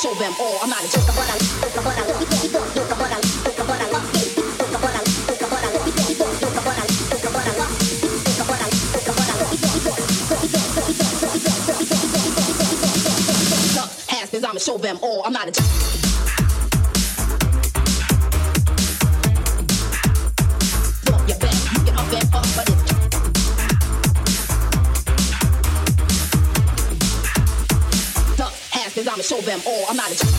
show them all. I'm not a joker, but I, but I, but I, but I, I'ma show them all. I'm not a. show them all. I'm not a.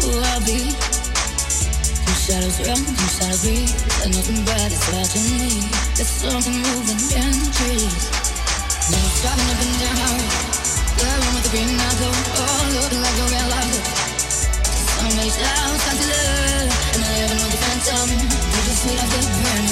who I'll be. Two shadows run, two shadows be. And nothing bright watching me. There's something moving in the trees. Now it's driving up and down. The one with the green eyes, all looking like a real life. Somebody's house, I love, and I have another phantom. But the sweet of the burning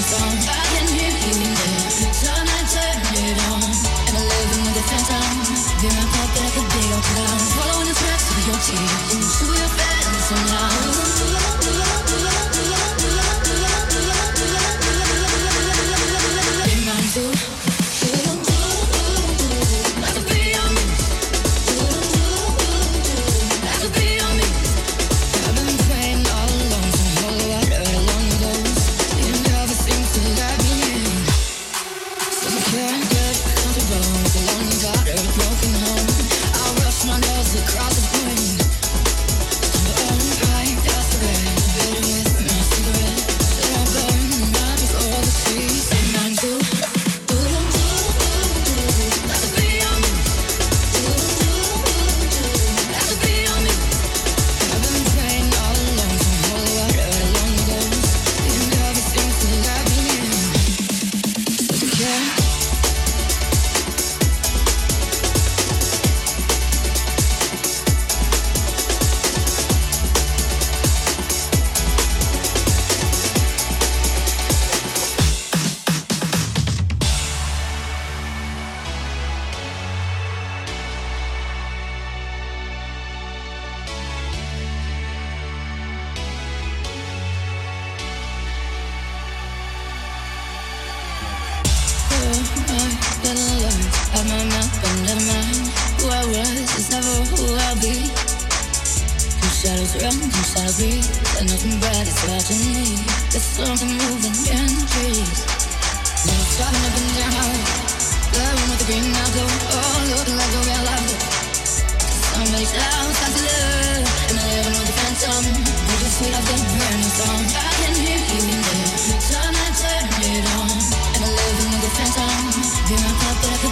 I can hear you in there. Turn and turn on, and I live another phantom. Be my pocket like a day or clown, following the tracks of your tears into your face tonight. Who I was, is never who I'll be. Shadows run, shadows breathe, watching me. There's something moving in trees. Driving up and down, with green oh, looking like a real. Somebody's loud, love, and I with a phantom. Burning. I can hear you in there, turn and turn it on, and I live with a phantom. Be my pop, but I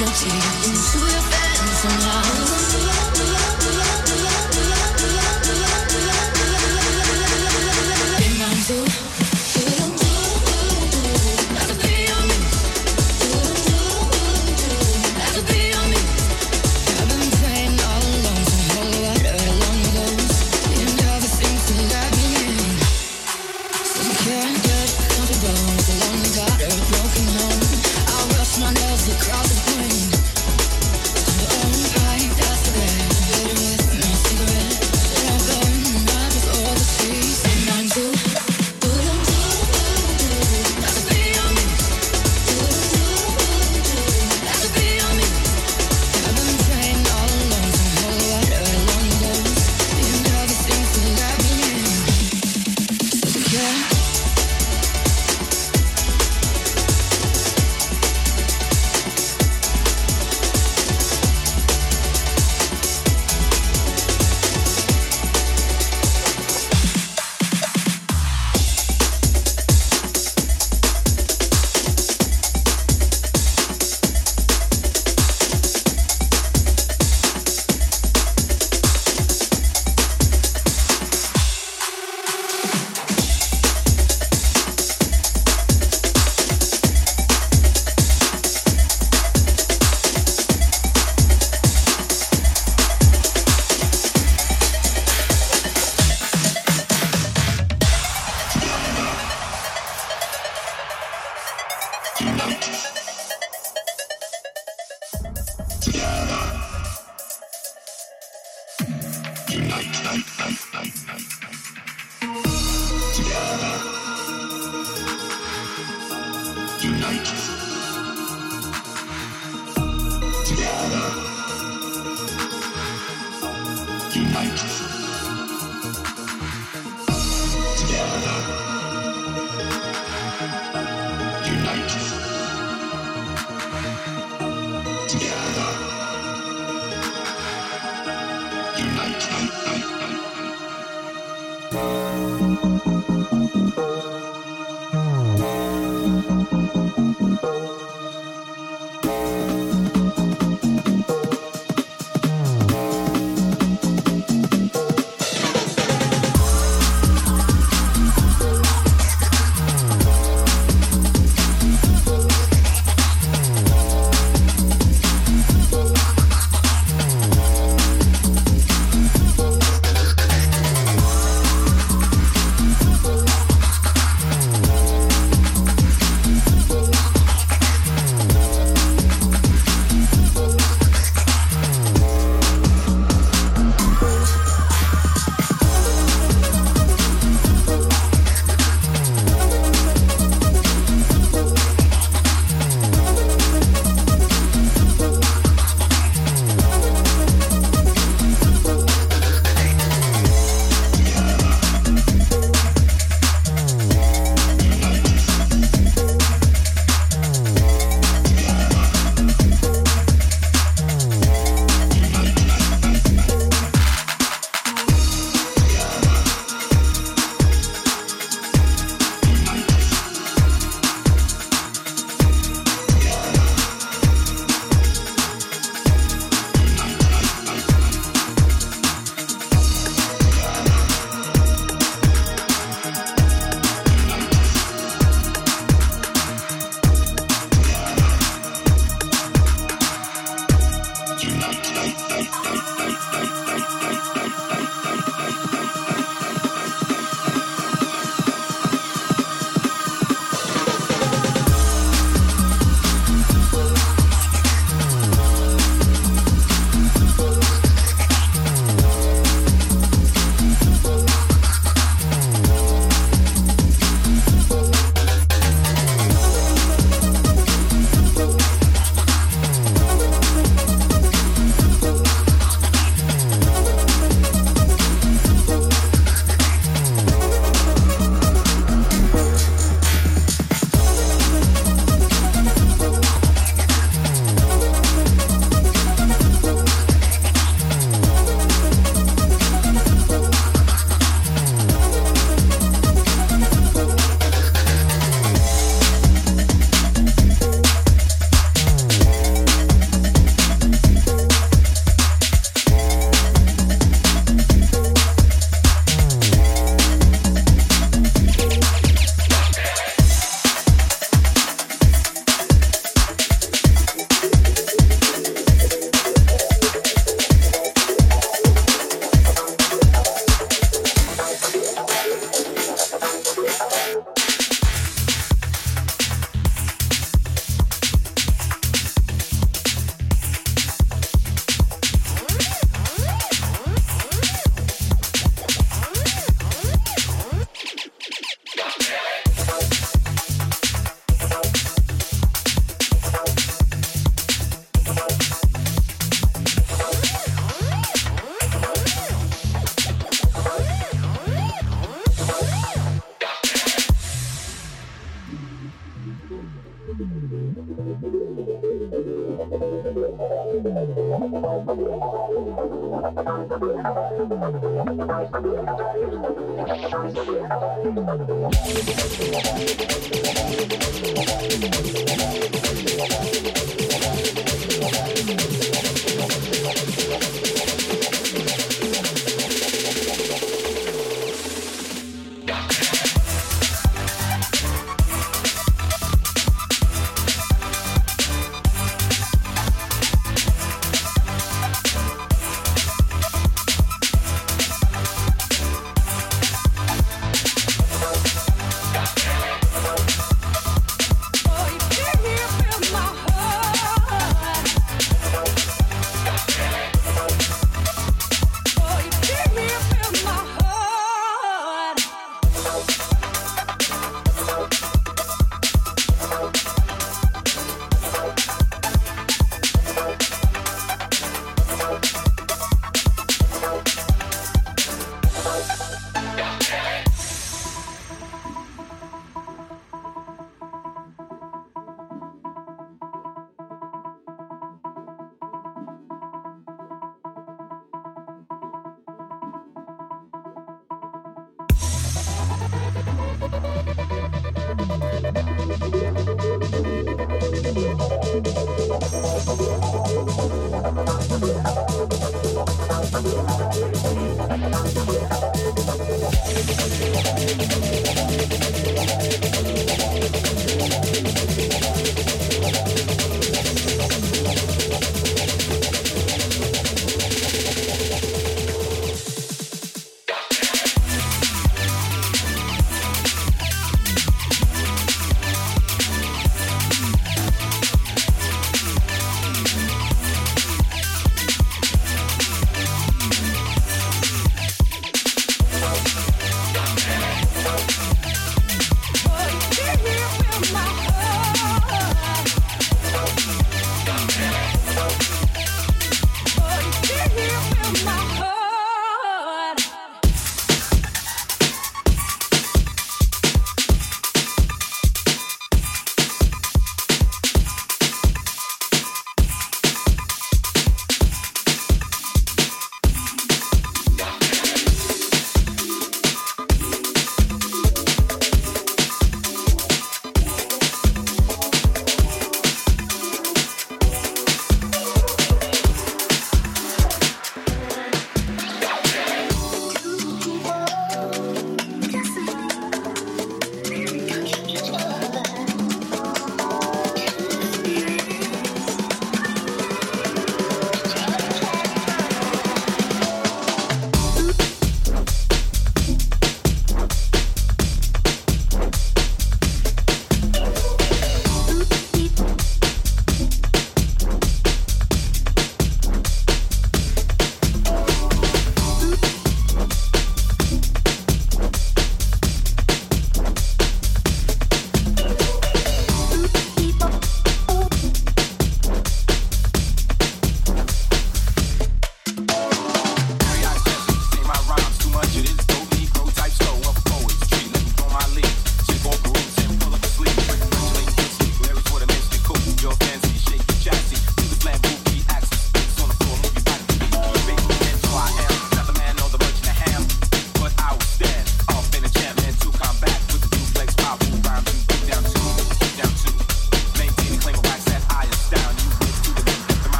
your tears, into your phantom house.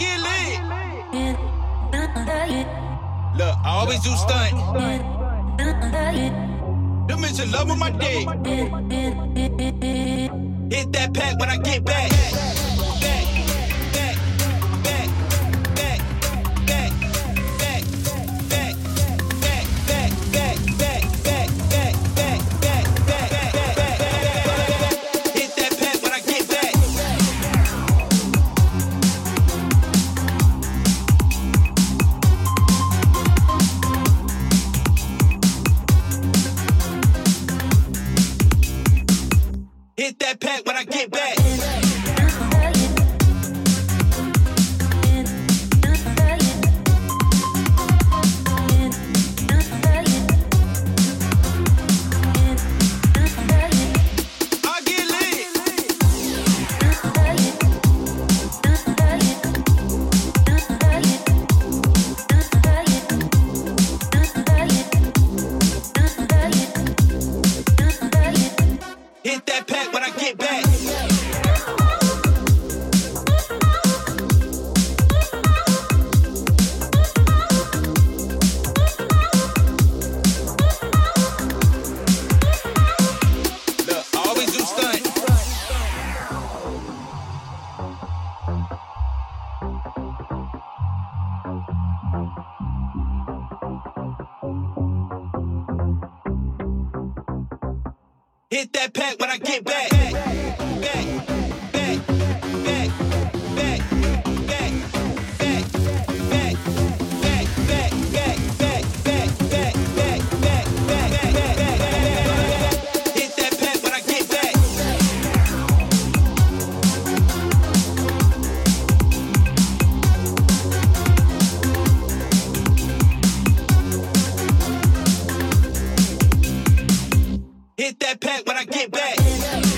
Get lit. Look, I always do stunt. Them bitches love with my dick. Hit that pack when I get back. hit that pack when I get back.